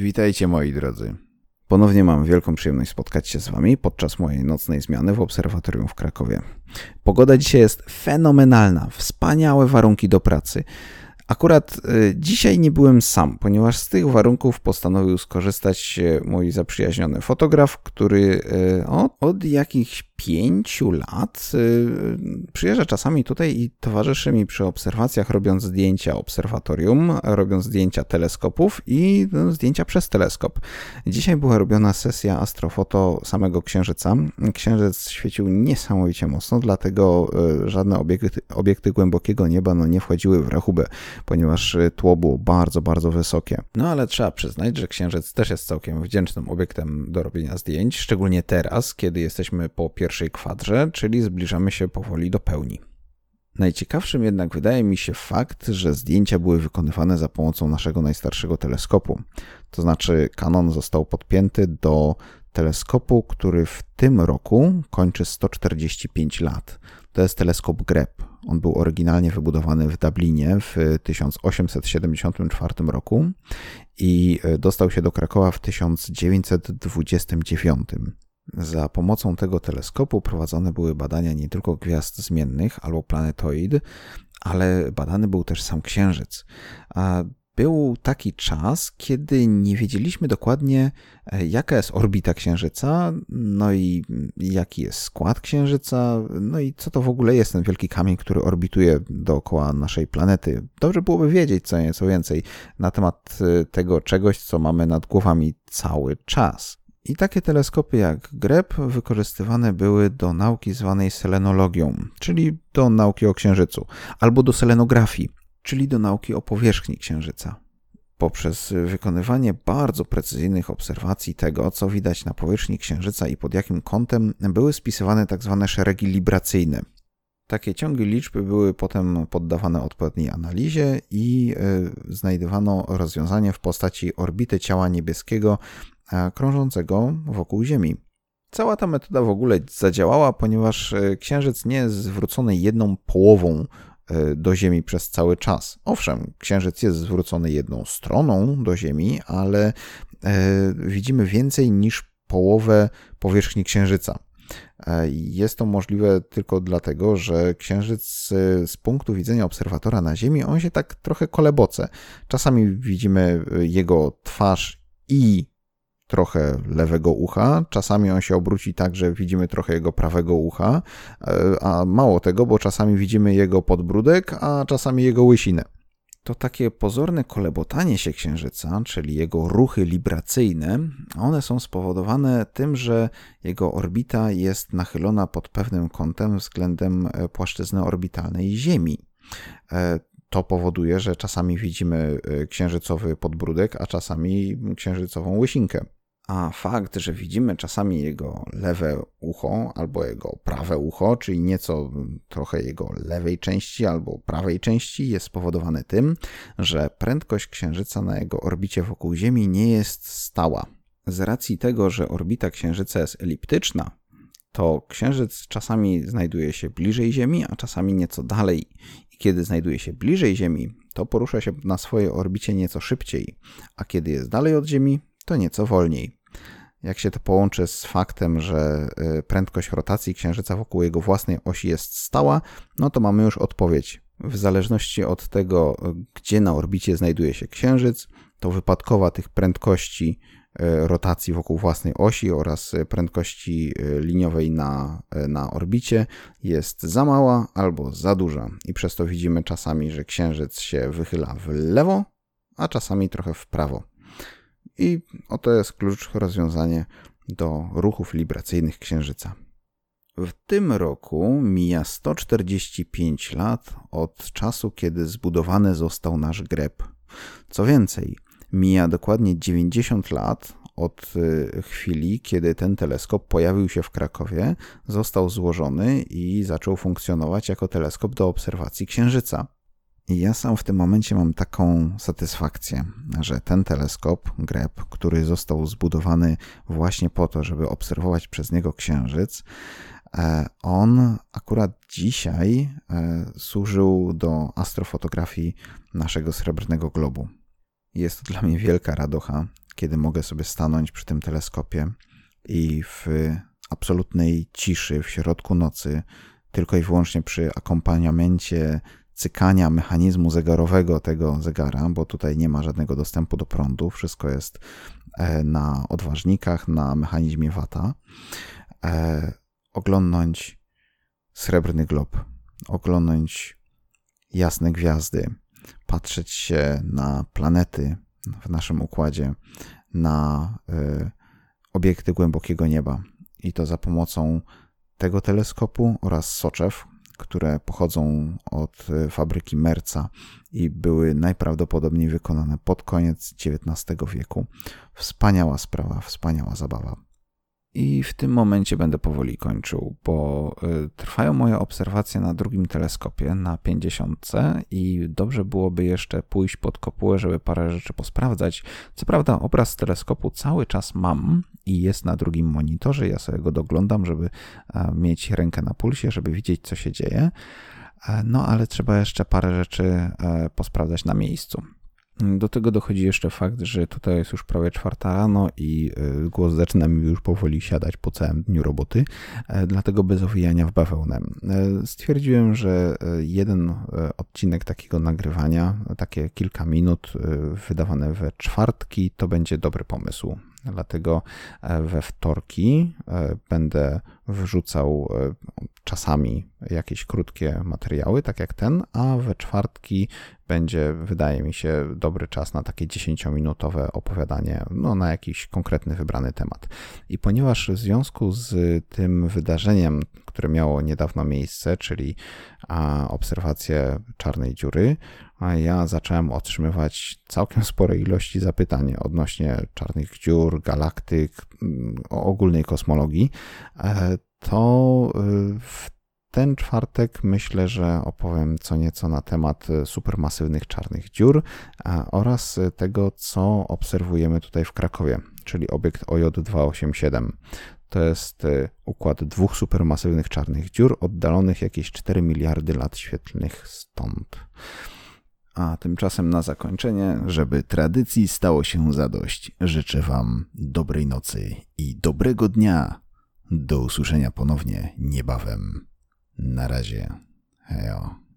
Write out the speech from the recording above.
Witajcie moi drodzy. Ponownie mam wielką przyjemność spotkać się z Wami podczas mojej nocnej zmiany w obserwatorium w Krakowie. Pogoda dzisiaj jest fenomenalna, wspaniałe warunki do pracy. Akurat y, dzisiaj nie byłem sam, ponieważ z tych warunków postanowił skorzystać mój zaprzyjaźniony fotograf, który y, od, od jakichś pięciu lat y, przyjeżdża czasami tutaj i towarzyszy mi przy obserwacjach, robiąc zdjęcia obserwatorium, robiąc zdjęcia teleskopów i no, zdjęcia przez teleskop. Dzisiaj była robiona sesja astrofoto samego Księżyca. Księżyc świecił niesamowicie mocno, dlatego y, żadne obiekty, obiekty głębokiego nieba no, nie wchodziły w rachubę, ponieważ y, tło było bardzo, bardzo wysokie. No ale trzeba przyznać, że Księżyc też jest całkiem wdzięcznym obiektem do robienia zdjęć, szczególnie teraz, kiedy jesteśmy po pierwszej kwadrze, czyli zbliżamy się powoli do pełni. Najciekawszym jednak wydaje mi się fakt, że zdjęcia były wykonywane za pomocą naszego najstarszego teleskopu. To znaczy, Canon został podpięty do teleskopu, który w tym roku kończy 145 lat. To jest teleskop Greb. On był oryginalnie wybudowany w Dublinie w 1874 roku i dostał się do Krakowa w 1929. Za pomocą tego teleskopu prowadzone były badania nie tylko gwiazd zmiennych albo planetoid, ale badany był też sam Księżyc. A był taki czas, kiedy nie wiedzieliśmy dokładnie, e, jaka jest orbita Księżyca, no i jaki jest skład Księżyca, no i co to w ogóle jest ten wielki kamień, który orbituje dookoła naszej planety. Dobrze byłoby wiedzieć co nieco więcej na temat e, tego czegoś, co mamy nad głowami cały czas. I takie teleskopy jak Greb wykorzystywane były do nauki zwanej selenologią, czyli do nauki o Księżycu, albo do selenografii, czyli do nauki o powierzchni Księżyca. Poprzez wykonywanie bardzo precyzyjnych obserwacji tego, co widać na powierzchni Księżyca i pod jakim kątem, były spisywane tzw. Tak szeregi libracyjne. Takie ciągi liczby były potem poddawane odpowiedniej analizie i e, znajdowano rozwiązanie w postaci orbity ciała niebieskiego krążącego wokół Ziemi. Cała ta metoda w ogóle zadziałała, ponieważ e, Księżyc nie jest zwrócony jedną połową e, do Ziemi przez cały czas. Owszem, Księżyc jest zwrócony jedną stroną do Ziemi, ale e, widzimy więcej niż połowę powierzchni Księżyca. Jest to możliwe tylko dlatego, że Księżyc z punktu widzenia obserwatora na Ziemi, on się tak trochę koleboce. Czasami widzimy jego twarz i trochę lewego ucha. Czasami on się obróci tak, że widzimy trochę jego prawego ucha, e, a mało tego, bo czasami widzimy jego podbródek, a czasami jego łysinę. To takie pozorne kolebotanie się księżyca, czyli jego ruchy libracyjne, one są spowodowane tym, że jego orbita jest nachylona pod pewnym kątem względem e, płaszczyzny orbitalnej Ziemi. E, to powoduje, że czasami widzimy księżycowy podbródek, a czasami księżycową łysinkę. A fakt, że widzimy czasami jego lewe ucho albo jego prawe ucho, czyli nieco trochę jego lewej części albo prawej części, jest spowodowany tym, że prędkość Księżyca na jego orbicie wokół Ziemi nie jest stała. Z racji tego, że orbita Księżyca jest eliptyczna, to Księżyc czasami znajduje się bliżej Ziemi, a czasami nieco dalej. I kiedy znajduje się bliżej Ziemi, to porusza się na swojej orbicie nieco szybciej, a kiedy jest dalej od Ziemi, to nieco wolniej. Jak się to połączy z faktem, że y, prędkość rotacji Księżyca wokół jego własnej osi jest stała, no to mamy już odpowiedź. W zależności od tego, gdzie na orbicie znajduje się Księżyc, to wypadkowa tych prędkości y, rotacji wokół własnej osi oraz prędkości y, liniowej na, na orbicie jest za mała albo za duża. I przez to widzimy czasami, że Księżyc się wychyla w lewo, a czasami trochę w prawo. I oto jest klucz rozwiązanie do ruchów libracyjnych Księżyca. W tym roku mija 145 lat od czasu, kiedy zbudowany został nasz greb. Co więcej, mija dokładnie 90 lat od y, chwili, kiedy ten teleskop pojawił się w Krakowie, został złożony i zaczął funkcjonować jako teleskop do obserwacji Księżyca. I ja sam w tym momencie mam taką satysfakcję, że ten teleskop Greb, który został zbudowany właśnie po to, żeby obserwować przez niego księżyc, e, on akurat dzisiaj e, służył do astrofotografii naszego srebrnego globu. Jest to dla mnie wielka radocha, kiedy mogę sobie stanąć przy tym teleskopie i w absolutnej ciszy w środku nocy, tylko i wyłącznie przy akompaniamencie cykania mechanizmu zegarowego tego zegara, bo tutaj nie ma żadnego dostępu do prądu, wszystko jest e, na odważnikach, na mechanizmie Wata, e, oglądnąć srebrny glob, oglądać jasne gwiazdy, patrzeć się na planety w naszym układzie, na y, obiekty głębokiego nieba. I to za pomocą tego teleskopu oraz soczew, które pochodzą od y, fabryki Merca i były najprawdopodobniej wykonane pod koniec XIX wieku. Wspaniała sprawa, wspaniała zabawa. I w tym momencie będę powoli kończył, bo y, trwają moje obserwacje na drugim teleskopie, na 50 i dobrze byłoby jeszcze pójść pod kopułę, żeby parę rzeczy posprawdzać. Co prawda obraz z teleskopu cały czas mam i jest na drugim monitorze, ja sobie go doglądam, żeby e, mieć rękę na pulsie, żeby widzieć co się dzieje. E, no ale trzeba jeszcze parę rzeczy e, posprawdzać na miejscu. Do tego dochodzi jeszcze fakt, że tutaj jest już prawie czwarta rano i e, głos zaczyna mi już powoli siadać po całym dniu roboty, e, dlatego bez owijania w bawełnę. E, stwierdziłem, że jeden odcinek takiego nagrywania, takie kilka minut wydawane we czwartki, to będzie dobry pomysł. Dlatego we wtorki będę wrzucał czasami jakieś krótkie materiały, tak jak ten, a we czwartki będzie, wydaje mi się, dobry czas na takie 10-minutowe opowiadanie no, na jakiś konkretny, wybrany temat. I ponieważ w związku z tym wydarzeniem, które miało niedawno miejsce, czyli obserwację czarnej dziury, ja zacząłem otrzymywać całkiem spore ilości zapytań odnośnie czarnych dziur, galaktyk, o ogólnej kosmologii, e, to y, w ten czwartek myślę, że opowiem co nieco na temat supermasywnych czarnych dziur oraz tego, co obserwujemy tutaj w Krakowie, czyli obiekt OJ287. To jest y, układ dwóch supermasywnych czarnych dziur, oddalonych jakieś 4 miliardy lat świetlnych stąd. A tymczasem na zakończenie, żeby tradycji stało się zadość, życzę Wam dobrej nocy i dobrego dnia. Do usłyszenia ponownie niebawem. Na razie. Hejo.